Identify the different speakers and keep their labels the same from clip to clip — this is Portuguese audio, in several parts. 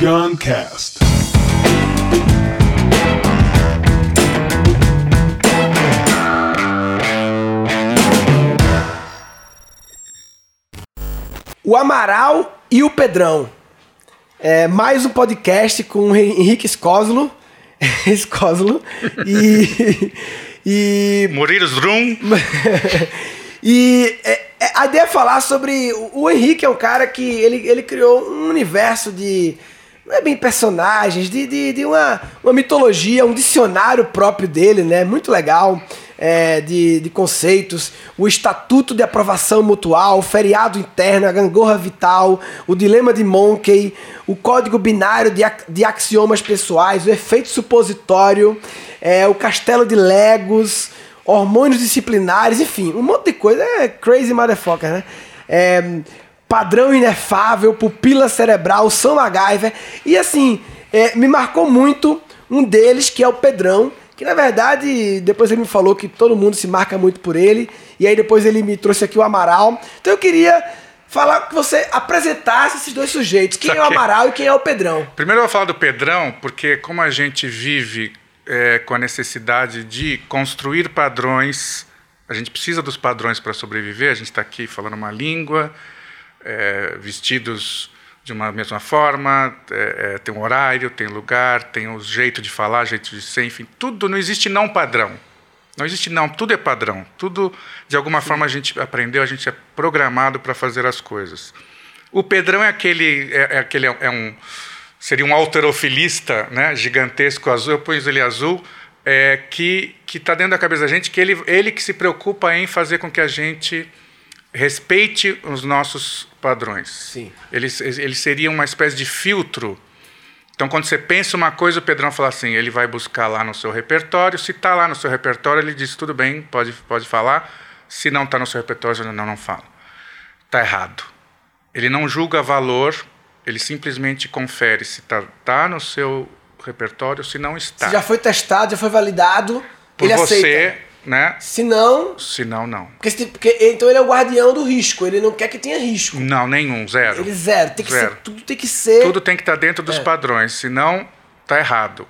Speaker 1: Guncast.
Speaker 2: O Amaral e o Pedrão. É, mais um podcast com o Henrique Escoslo. Escoslo. E. e
Speaker 3: Muriros Drum.
Speaker 2: e é, é, a ideia é falar sobre. O, o Henrique é um cara que ele, ele criou um universo de. Não é bem personagens, de, de, de uma, uma mitologia, um dicionário próprio dele, né? Muito legal. é, de, de conceitos, o Estatuto de Aprovação Mutual, o Feriado Interno, a Gangorra Vital, o Dilema de Monkey, o Código Binário de, de Axiomas Pessoais, o Efeito Supositório, é, o Castelo de Legos, hormônios disciplinares, enfim, um monte de coisa. É crazy motherfucker, né? É, padrão inefável, pupila cerebral, São MacGyver. E assim, é, me marcou muito um deles, que é o Pedrão, que na verdade, depois ele me falou que todo mundo se marca muito por ele. E aí depois ele me trouxe aqui o Amaral. Então eu queria falar que você apresentasse esses dois sujeitos. Quem é o. Amaral e quem é o Pedrão.
Speaker 3: Primeiro eu vou falar do Pedrão, porque como a gente vive é, com a necessidade de construir padrões, a gente precisa dos padrões para sobreviver, a gente está aqui falando uma língua, é, vestidos de uma mesma forma, é, é, tem um horário, tem lugar, tem o jeito de falar, jeito de ser, enfim, tudo, não existe não padrão. Não existe não, tudo é padrão. Tudo, de alguma forma, a gente aprendeu, a gente é programado para fazer as coisas. O Pedrão é aquele, é, é aquele é um seria um alterofilista, né, gigantesco azul. Eu pus ele azul, é, que que está dentro da cabeça da gente, que ele ele que se preocupa em fazer com que a gente respeite os nossos padrões.
Speaker 2: Sim.
Speaker 3: Ele, ele seria uma espécie de filtro. Então, quando você pensa uma coisa, o Pedrão fala assim: ele vai buscar lá no seu repertório. Se está lá no seu repertório, ele diz: tudo bem, pode, pode falar. Se não está no seu repertório, não, não fala. Está errado. Ele não julga valor, ele simplesmente confere se está tá no seu repertório, se não está.
Speaker 2: Se já foi testado, já foi validado,
Speaker 3: Por
Speaker 2: ele
Speaker 3: você,
Speaker 2: aceita.
Speaker 3: Né?
Speaker 2: Se não,
Speaker 3: Se não, não.
Speaker 2: porque, porque- então ele é o guardião do risco. Ele não quer que tenha risco.
Speaker 3: Não, nenhum, zero.
Speaker 2: Ele zero. Tem que
Speaker 3: Zero.
Speaker 2: ser, tudo tem que ser.
Speaker 3: Tudo tem que estar dentro dos
Speaker 2: É.
Speaker 3: padrões, senão está errado.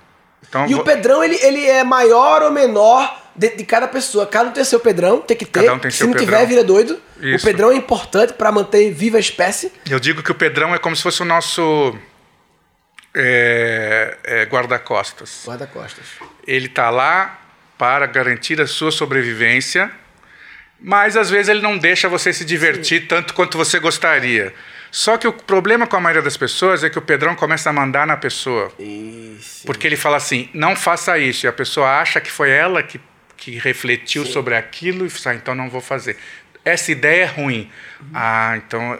Speaker 3: Então,
Speaker 2: E o
Speaker 3: vou-
Speaker 2: Pedrão, ele, ele é maior ou menor de, de cada pessoa. Cada um tem seu Pedrão, tem que ter.
Speaker 3: Cada um tem
Speaker 2: Se
Speaker 3: seu
Speaker 2: não
Speaker 3: Pedrão.
Speaker 2: tiver, vira doido.
Speaker 3: Isso.
Speaker 2: O Pedrão é importante para manter viva a espécie.
Speaker 3: Eu digo que o Pedrão é como se fosse o nosso é, é, guarda-costas.
Speaker 2: Guarda-costas.
Speaker 3: Ele está lá para garantir a sua sobrevivência, mas às vezes ele não deixa você se divertir tanto quanto você gostaria. Só que o problema com a maioria das pessoas é que o Pedrão começa a mandar na pessoa.
Speaker 2: Isso.
Speaker 3: Porque ele fala assim, não faça isso. E a pessoa acha que foi ela que, que refletiu sobre aquilo e fala, ah, então não vou fazer. Essa ideia é ruim. Ah, então. O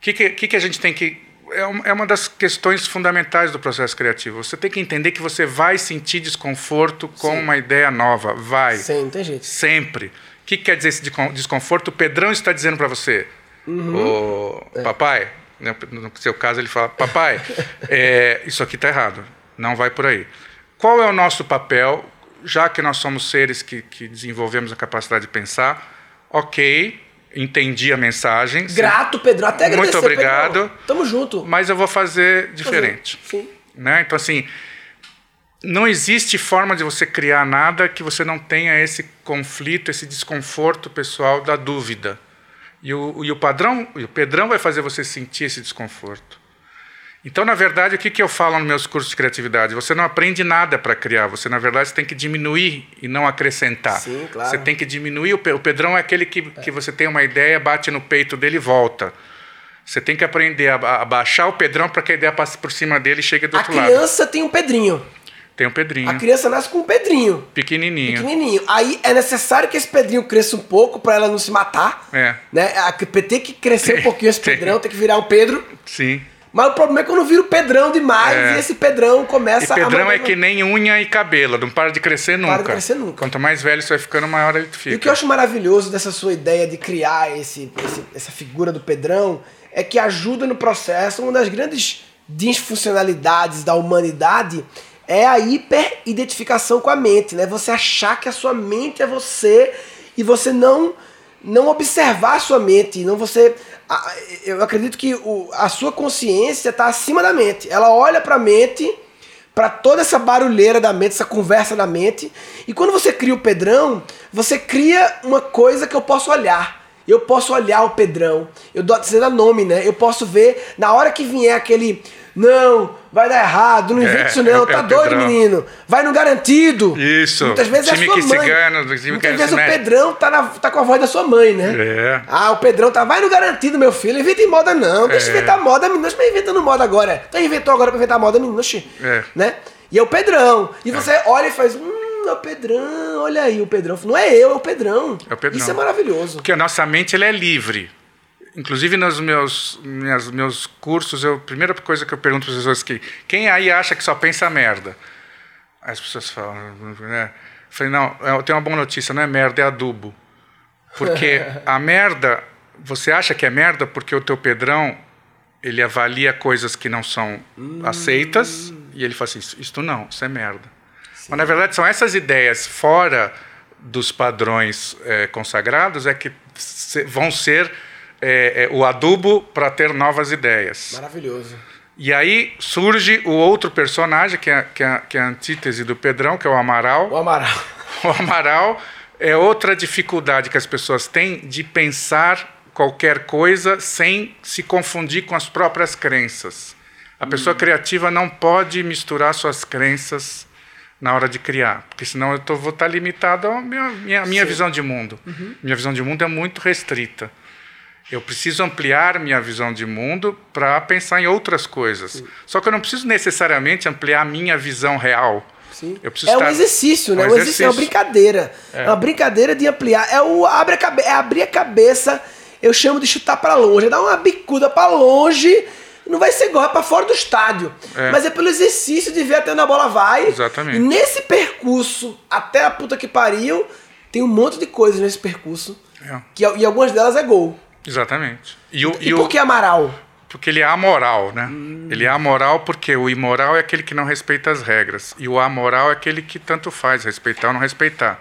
Speaker 3: que, que que a gente tem que. É é uma das questões fundamentais do processo criativo. Você tem que entender que você vai sentir desconforto com
Speaker 2: Sim.
Speaker 3: uma ideia nova. Vai.
Speaker 2: Sim, tem jeito.
Speaker 3: Sempre. O que, que quer dizer esse descon- desconforto? O Pedrão está dizendo para você,
Speaker 2: Uhum.
Speaker 3: "Ô, papai, né, no seu caso ele fala, papai, é, isso aqui está errado, não vai por aí. Qual é o nosso papel, já que nós somos seres que, que desenvolvemos a capacidade de pensar? Ok, entendi a mensagem,
Speaker 2: Grato, Pedrão. Até agradecer,
Speaker 3: Muito obrigado.
Speaker 2: Pedrão. Tamo junto.
Speaker 3: mas eu vou fazer diferente.
Speaker 2: Sim.
Speaker 3: Né? Então, assim, não existe forma de você criar nada que você não tenha esse conflito, esse desconforto pessoal da dúvida. E o, e o padrão, e o Pedrão vai fazer você sentir esse desconforto. Então, na verdade, o que, que eu falo nos meus cursos de criatividade? Você não aprende nada para criar, você, na verdade, tem que diminuir e não acrescentar.
Speaker 2: Sim, claro.
Speaker 3: Você tem que diminuir. O Pe- o Pedrão é aquele que, que você tem uma ideia, bate no peito dele e volta. Você tem que aprender a, a baixar o Pedrão para que a ideia passe por cima dele e chegue do
Speaker 2: A
Speaker 3: outro lado.
Speaker 2: criança tem um Pedrinho.
Speaker 3: Tem o Pedrinho,
Speaker 2: A criança nasce com um Pedrinho.
Speaker 3: pequenininho.
Speaker 2: Pequenininho. Aí é necessário que esse Pedrinho cresça um pouco pra ela não se matar.
Speaker 3: É.
Speaker 2: Né? A- Tem que crescer
Speaker 3: Tem,
Speaker 2: um pouquinho esse
Speaker 3: tem.
Speaker 2: Pedrão, tem que virar um Pedro.
Speaker 3: Sim.
Speaker 2: Mas o problema é quando vira o Pedrão demais
Speaker 3: É.
Speaker 2: e esse Pedrão
Speaker 3: E
Speaker 2: começa
Speaker 3: Pedrão
Speaker 2: a.
Speaker 3: é que nem unha e cabelo, não para de crescer nunca.
Speaker 2: de crescer nunca.
Speaker 3: Quanto mais velho você vai ficando, maior ele fica.
Speaker 2: E o que eu acho maravilhoso dessa sua ideia de criar esse, esse- essa figura do Pedrão é que ajuda no processo. Uma das grandes disfuncionalidades da humanidade é a hiperidentificação com a mente, né? Você achar que a sua mente é você e você não não observar a sua mente, não você. Eu acredito que o, a sua consciência está acima da mente. Ela olha para a mente, para toda essa barulheira da mente, essa conversa da mente. E quando você cria o Pedrão, você cria uma coisa que eu posso olhar. Eu posso olhar o Pedrão. Eu dou, você dá nome, né? Eu posso ver na hora que vier aquele não, vai dar errado, não inventa é, isso não, é, tá é doido, Pedrão. menino. Vai no garantido.
Speaker 3: Isso.
Speaker 2: Muitas vezes time é a sua
Speaker 3: que
Speaker 2: mãe.
Speaker 3: Se time
Speaker 2: Muitas vezes o Pedrão tá, na, tá com a voz da sua mãe, né?
Speaker 3: É.
Speaker 2: Ah, o Pedrão tá, vai no garantido, meu filho. Inventa em moda não. Deixa é. inventar moda, menino. Deixa inventando moda agora. Tu inventou agora pra inventar moda, menino. É. Né? E é o Pedrão. E você é. olha e faz, hum, é o Pedrão, olha aí o Pedrão. Não é eu, é o Pedrão.
Speaker 3: É o Pedrão.
Speaker 2: Isso é maravilhoso.
Speaker 3: Porque a nossa mente ela é livre. Inclusive nos meus, minhas, meus cursos, eu, a primeira coisa que eu pergunto para as pessoas é que quem aí acha que só pensa merda? Aí as pessoas falam, né? Eu falei, não, eu tenho uma boa notícia, não é merda, é adubo. Porque a merda, você acha que é merda porque o teu Pedrão, ele avalia coisas que não são hum. aceitas e ele fala assim, isto não, isso é merda. Sim. Mas na verdade são essas ideias fora dos padrões é, consagrados é que vão ser é, é, o adubo para ter novas ideias.
Speaker 2: Maravilhoso.
Speaker 3: E aí surge o outro personagem, que é, que, é, que é a antítese do Pedrão, que é o Amaral.
Speaker 2: O Amaral.
Speaker 3: O Amaral é outra dificuldade que as pessoas têm de pensar qualquer coisa sem se confundir com as próprias crenças. A hum. pessoa criativa não pode misturar suas crenças na hora de criar, porque senão eu tô, vou estar tá limitado à minha, minha, minha visão de mundo. Uhum. Minha visão de mundo é muito restrita. Eu preciso ampliar minha visão de mundo para pensar em outras coisas. Sim. Só que eu não preciso necessariamente ampliar minha visão real.
Speaker 2: Sim. é estar... um exercício, né? É um exercício. é uma brincadeira. É. é. uma brincadeira de ampliar. É o abre a cabe... é abrir a cabeça. Eu chamo de chutar para longe. É dar uma bicuda para longe. Não vai ser igual é para fora do estádio. É. Mas é pelo exercício de ver até onde a bola vai.
Speaker 3: Exatamente.
Speaker 2: E nesse percurso, até a puta que pariu, tem um monte de coisas nesse percurso. É. Que, e algumas delas é gol.
Speaker 3: Exatamente.
Speaker 2: E, o, e, e por que Amaral?
Speaker 3: Porque ele é amoral, né? Hum. Ele é amoral porque o imoral é aquele que não respeita as regras. E o amoral é aquele que tanto faz, respeitar ou não respeitar.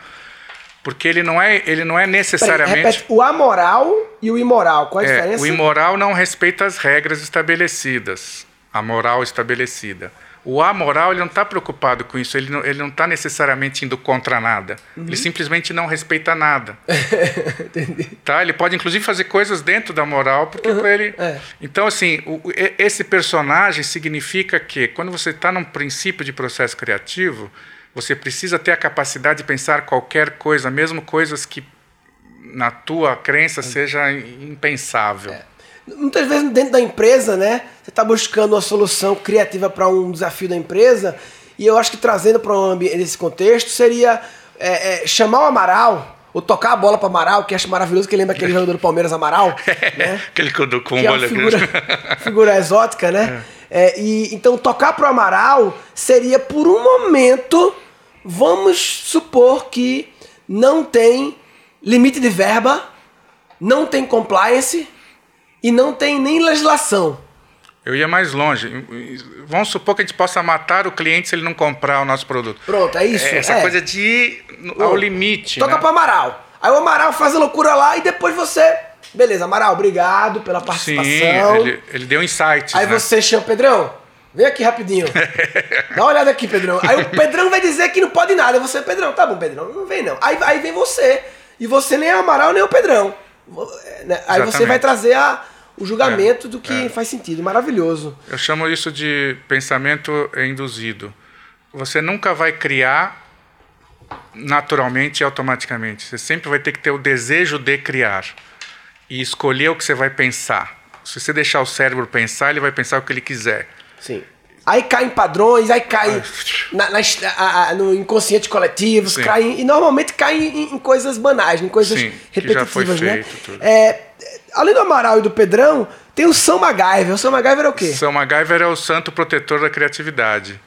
Speaker 3: Porque ele não é, ele não é necessariamente. Repete,
Speaker 2: o amoral e o imoral, qual a
Speaker 3: é,
Speaker 2: diferença?
Speaker 3: O imoral não respeita as regras estabelecidas, a moral estabelecida. O amoral ele não está preocupado com isso, ele não, ele não está necessariamente indo contra nada. Uhum. Ele simplesmente não respeita nada. tá? Ele pode inclusive fazer coisas dentro da moral, porque uhum. ele. É. Então, assim, o, esse personagem significa que quando você está num princípio de processo criativo, você precisa ter a capacidade de pensar qualquer coisa, mesmo coisas que na tua crença seja impensável. É.
Speaker 2: Muitas vezes dentro da empresa, né? Você está buscando uma solução criativa para um desafio da empresa. E eu acho que trazendo para um esse contexto seria é, é, chamar o Amaral, ou tocar a bola para Amaral, que acho maravilhoso, que lembra aquele jogador do Palmeiras Amaral. né?
Speaker 3: aquele com, com
Speaker 2: que é uma figura, figura exótica, né? É. é e, então tocar para o Amaral seria por um momento, vamos supor que não tem limite de verba, não tem compliance e não tem nem legislação.
Speaker 3: Eu ia mais longe. Vamos supor que a gente possa matar o cliente se ele não comprar o nosso produto.
Speaker 2: Pronto, é isso. É
Speaker 3: essa
Speaker 2: é.
Speaker 3: coisa de ir ao limite.
Speaker 2: Toca
Speaker 3: né?
Speaker 2: pro Amaral. Aí o Amaral faz a loucura lá e depois você. Beleza, Amaral, obrigado pela participação.
Speaker 3: Sim, ele, ele deu insights.
Speaker 2: Aí
Speaker 3: né?
Speaker 2: você chama, Pedrão, vem aqui rapidinho. Dá uma olhada aqui, Pedrão. Aí o Pedrão vai dizer que não pode nada. Você, Pedrão, tá bom, Pedrão, não vem não. Aí, aí vem você. E você nem é o Amaral nem é o Pedrão. Né? Aí Exatamente. você vai trazer a o julgamento é, do que é. faz sentido. Maravilhoso.
Speaker 3: Eu chamo isso de pensamento induzido. Você nunca vai criar naturalmente e automaticamente. Você sempre vai ter que ter o desejo de criar e escolher o que você vai pensar. Se você deixar o cérebro pensar, ele vai pensar o que ele quiser.
Speaker 2: Sim. Aí cai em padrões, aí cai na, na, a, a, no inconsciente coletivo, cai, e normalmente cai em, em, coisas banais, em coisas Sim, repetitivas, né? Tudo. É, além do Amaral e do Pedrão, tem o São MacGyver. O São MacGyver é o quê?
Speaker 3: São MacGyver é o santo protetor da criatividade.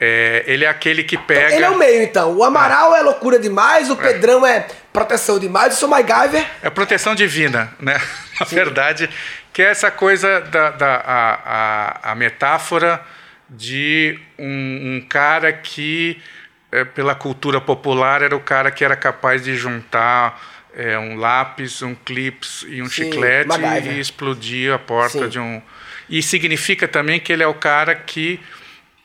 Speaker 3: É, ele é aquele que pega.
Speaker 2: Ele é o meio, então. O Amaral é, é loucura demais, o é. Pedrão é proteção demais, o São MacGyver.
Speaker 3: É proteção divina, né? Na Sim. verdade, que é essa coisa da, da a, a, a metáfora de um, um cara que, é, pela cultura popular, era o cara que era capaz de juntar é, um lápis, um clips e um
Speaker 2: Sim,
Speaker 3: chiclete
Speaker 2: MacGyver.
Speaker 3: e explodir a porta
Speaker 2: Sim.
Speaker 3: de um. E significa também que ele é o cara que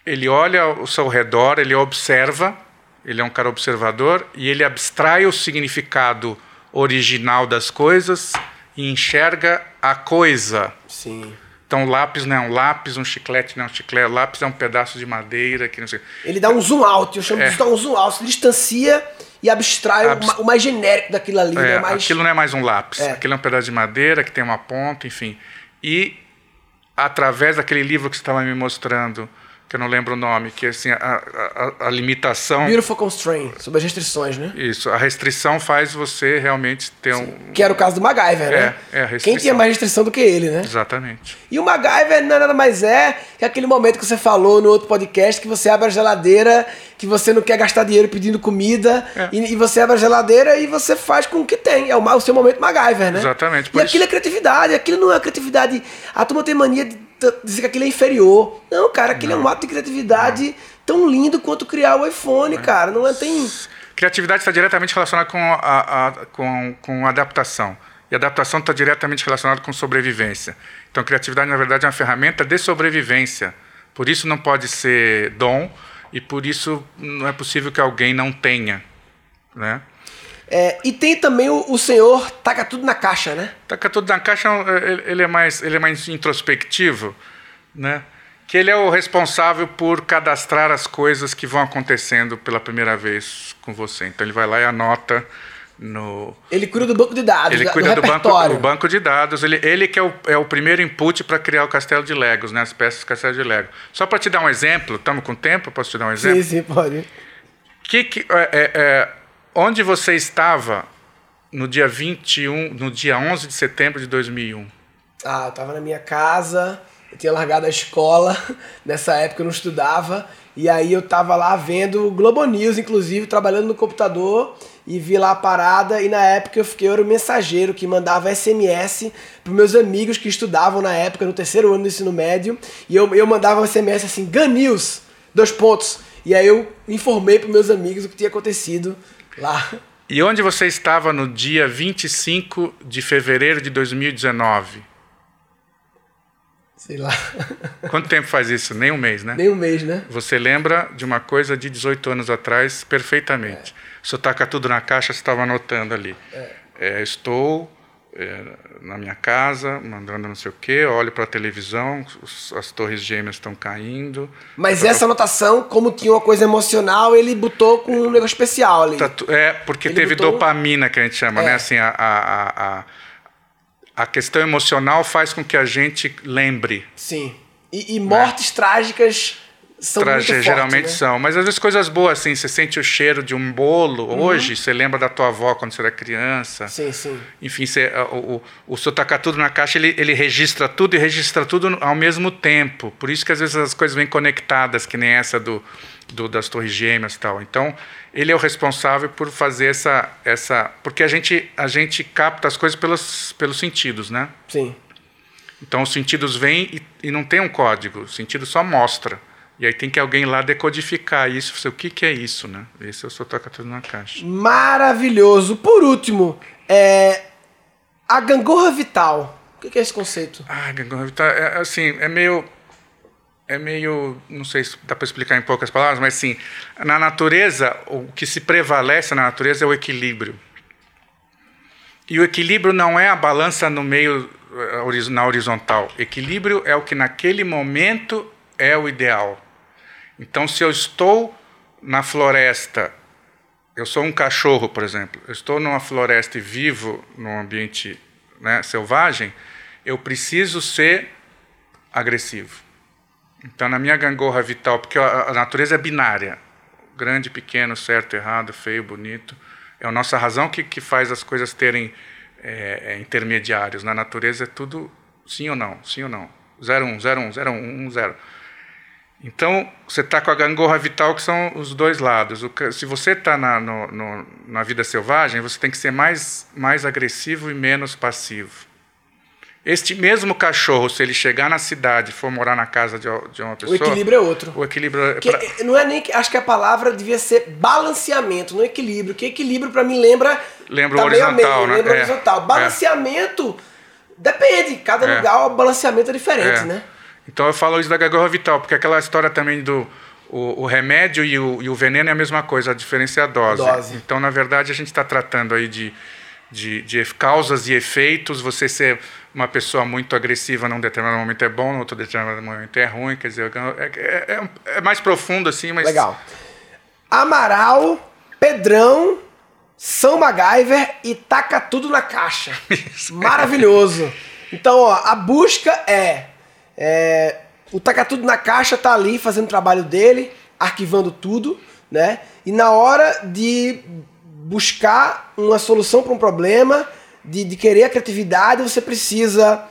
Speaker 3: ele olha ao seu redor, ele observa, ele é um cara observador e ele abstrai o significado original das coisas e enxerga a coisa.
Speaker 2: Sim.
Speaker 3: Então, lápis não é um lápis, um chiclete não é um chiclete, lápis é um pedaço de madeira que não sei.
Speaker 2: Ele dá um zoom out, eu chamo
Speaker 3: É.
Speaker 2: de dar um zoom out, se distancia e abstrai o
Speaker 3: Abs-
Speaker 2: o, mais genérico daquilo ali,
Speaker 3: É,
Speaker 2: né? Mais...
Speaker 3: Aquilo não é mais um lápis,
Speaker 2: É.
Speaker 3: aquilo é um pedaço de madeira que tem uma ponta, enfim. E através daquele livro que você estava me mostrando, que eu não lembro o nome, que é assim, a, a- a- limitação.
Speaker 2: Beautiful Constraint, sobre as restrições, né?
Speaker 3: Isso, a restrição faz você realmente ter um.
Speaker 2: Que era o caso do MacGyver, né?
Speaker 3: É, é, a
Speaker 2: Quem
Speaker 3: restrição.
Speaker 2: tinha mais restrição do que ele, né?
Speaker 3: Exatamente.
Speaker 2: E o MacGyver não é nada mais é que aquele momento que você falou no outro podcast que você abre a geladeira, que você não quer gastar dinheiro pedindo comida,
Speaker 3: É.
Speaker 2: e, e você abre a geladeira e você faz com o que tem. É o, o seu momento MacGyver, né?
Speaker 3: Exatamente,
Speaker 2: E aquilo
Speaker 3: isso-
Speaker 2: é criatividade, aquilo não é criatividade. A turma tem mania de dizer que aquilo é inferior. Não, cara, aquilo é um ato de criatividade tão lindo quanto criar o iPhone, cara. Não é tem.
Speaker 3: Criatividade está diretamente relacionada com, a, a- com, com adaptação. E adaptação está diretamente relacionada com sobrevivência. Então, criatividade, na verdade, é uma ferramenta de sobrevivência. Por isso não pode ser dom e por isso não é possível que alguém não tenha. Né?
Speaker 2: É, e tem também o, o senhor taca tudo na caixa, né?
Speaker 3: Taca tudo na caixa, ele- ele é mais, ele é mais introspectivo, né? Que ele é o responsável por cadastrar as coisas que vão acontecendo pela primeira vez com você. Então ele vai lá e anota no
Speaker 2: Ele cuida do banco de dados,
Speaker 3: ele
Speaker 2: da-
Speaker 3: cuida do banco,
Speaker 2: repertório.
Speaker 3: do banco de dados. Ele, ele que é o, é o primeiro input para criar o castelo de Legos, né? As peças do castelo de Lego. Só para te dar um exemplo, estamos com tempo? Posso te dar um exemplo?
Speaker 2: Sim, sim, pode.
Speaker 3: Que, que, é, é, é, onde você estava no dia 21, no dia 11 de setembro de 2001?
Speaker 2: Ah, eu tava na minha casa, eu tinha largado a escola, nessa época eu não estudava, e aí eu tava lá vendo Globo News, inclusive, trabalhando no computador, e vi lá a parada, e na época eu fiquei, eu era o mensageiro que mandava SMS pros meus amigos que estudavam na época, no terceiro ano do ensino médio, e eu, eu mandava um SMS assim, Gun News, dois pontos, e aí eu informei pros meus amigos o que tinha acontecido lá.
Speaker 3: E onde você estava no dia 25 de fevereiro de 2019?
Speaker 2: Sei lá,
Speaker 3: Quanto tempo faz isso? Nem um mês, né?
Speaker 2: nem um mês, né?
Speaker 3: Você lembra de uma coisa de 18 anos atrás perfeitamente. Você taca tudo na caixa, você estava anotando ali. É, estou é, na minha casa, mandando não sei o quê, olho para a televisão, os- as torres gêmeas estão caindo.
Speaker 2: Mas essa anotação, como tinha uma coisa emocional, ele botou com um negócio especial ali.
Speaker 3: Tá É, porque
Speaker 2: Ele
Speaker 3: teve
Speaker 2: botou-
Speaker 3: dopamina, que a gente chama,
Speaker 2: É.
Speaker 3: né? Assim, a, a, a, a- questão emocional faz com que a gente lembre.
Speaker 2: Sim. E, e mortes trágicas são
Speaker 3: Tra-
Speaker 2: muito fortes,
Speaker 3: geralmente
Speaker 2: né?
Speaker 3: são. Mas às vezes coisas boas, assim, você sente o cheiro de um bolo hoje, você lembra da tua avó quando você era criança.
Speaker 2: Uhum. Sim, sim.
Speaker 3: Enfim, você, o, o, o seu tacar tudo na caixa, ele, ele registra tudo e registra tudo ao mesmo tempo. Por isso que às vezes as coisas vêm conectadas, que nem essa do, do das torres gêmeas e tal. Então, ele é o responsável por fazer essa... essa porque a gente, a gente capta as coisas pelos, pelos sentidos, né?
Speaker 2: Sim.
Speaker 3: Então, os sentidos vêm e, e não tem um código. O sentido só mostra. E aí tem que alguém lá decodificar isso. O que, que é isso, né? Esse é o seu tacar tudo na caixa.
Speaker 2: Maravilhoso. Por último, é... a gangorra vital. O que que é esse conceito?
Speaker 3: Ah, gangorra vital, é, assim, é meio. É meio. Não sei se dá para explicar em poucas palavras, mas assim, na natureza, o que se prevalece na natureza é o equilíbrio. E o equilíbrio não é a balança no meio, eh, na horizontal. Equilíbrio é o que naquele momento é o ideal. Então, se eu estou na floresta, eu sou um cachorro, por exemplo, eu estou numa floresta e vivo num ambiente né, selvagem, eu preciso ser agressivo. Então, na minha gangorra vital, porque a, natureza é binária, grande, pequeno, certo, errado, feio, bonito, é a nossa razão que, que faz as coisas terem é, intermediários. Na natureza é tudo sim ou não, sim ou não, 0, 1, 0, 1, 0, 1, 1, 0. Então, você está com a gangorra vital, que são os dois lados. O se você está na, no- no- na vida selvagem, você tem que ser mais, mais agressivo e menos passivo. Este mesmo cachorro, se ele chegar na cidade e for morar na casa de, de uma
Speaker 2: O
Speaker 3: pessoa.
Speaker 2: equilíbrio é outro.
Speaker 3: O equilíbrio é
Speaker 2: Que,
Speaker 3: pra-
Speaker 2: eh, não é nem que acho que a palavra devia ser balanceamento, não equilíbrio. Que equilíbrio para mim lembra,
Speaker 3: lembra
Speaker 2: tá
Speaker 3: o horizontal,
Speaker 2: meio
Speaker 3: né?
Speaker 2: Lembra o
Speaker 3: É,
Speaker 2: horizontal.
Speaker 3: é.
Speaker 2: Balanceamento, depende. Cada
Speaker 3: É.
Speaker 2: lugar o balanceamento é diferente,
Speaker 3: É.
Speaker 2: né?
Speaker 3: Então eu falo isso da gangorra vital, porque aquela história também do o, o remédio e o, e o veneno é a mesma coisa, a diferença é a dose.
Speaker 2: Dose.
Speaker 3: Então, na verdade, a gente está tratando aí de, de, de causas e efeitos. Você ser uma pessoa muito agressiva num determinado momento é bom, no outro determinado momento é ruim. Quer dizer, é, é, é, é mais profundo assim, mas.
Speaker 2: Legal. Amaral, Pedrão, São MacGyver e taca tudo na caixa. Maravilhoso. Então, ó, a busca é, é, O taca tudo na caixa tá ali fazendo o trabalho dele, arquivando tudo, né? E na hora de buscar uma solução para um problema, de, de querer a criatividade, você precisa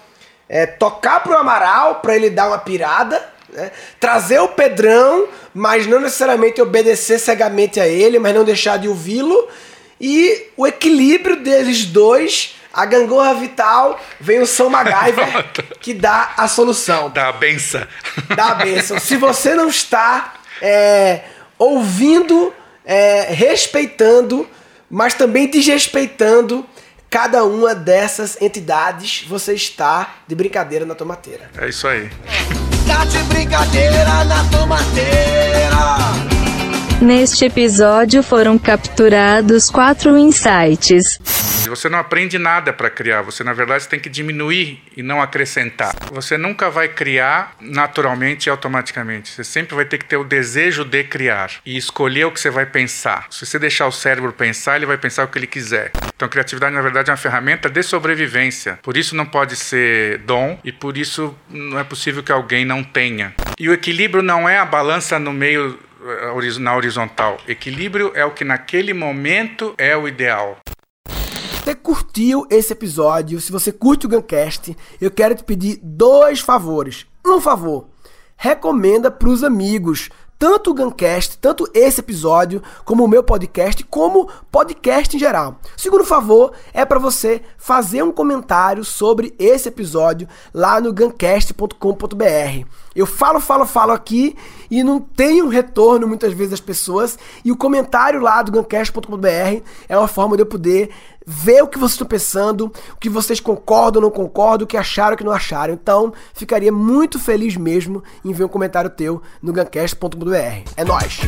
Speaker 2: é, tocar pro Amaral para ele dar uma pirada, né? trazer o Pedrão, mas não necessariamente obedecer cegamente a ele, mas não deixar de ouvi-lo. E o equilíbrio deles dois, a gangorra vital, vem o São MacGyver que dá a solução.
Speaker 3: Da benção.
Speaker 2: Dá a bênção. Se você não está é, ouvindo, é, respeitando, mas também desrespeitando cada uma dessas entidades, você está de brincadeira na tomateira.
Speaker 3: É isso aí.
Speaker 1: Tá de brincadeira na tomateira.
Speaker 4: Neste episódio foram capturados quatro insights.
Speaker 3: Você não aprende nada para criar, você na verdade tem que diminuir e não acrescentar. Você nunca vai criar naturalmente e automaticamente. Você sempre vai ter que ter o desejo de criar e escolher o que você vai pensar. Se você deixar o cérebro pensar, ele vai pensar o que ele quiser. Então, criatividade na verdade é uma ferramenta de sobrevivência. Por isso não pode ser dom e por isso não é possível que alguém não tenha. E o equilíbrio não é a balança no meio na horizontal. Equilíbrio é o que naquele momento é o ideal.
Speaker 2: você curtiu esse episódio, se você curte o Guncast, eu quero te pedir dois favores. Um favor, recomenda para os amigos, tanto o Guncast, tanto esse episódio, como o meu podcast, como podcast em geral. Segundo favor é para você fazer um comentário sobre esse episódio lá no guncast.com.br. Eu falo, falo, falo aqui e não tenho retorno muitas vezes das pessoas. E o comentário lá do guncast.com.br é uma forma de eu poder ver o que vocês estão pensando, o que vocês concordam ou não concordam, o que acharam ou que não acharam. Então, ficaria muito feliz mesmo em ver um comentário teu no guncast.com.br. É nóis!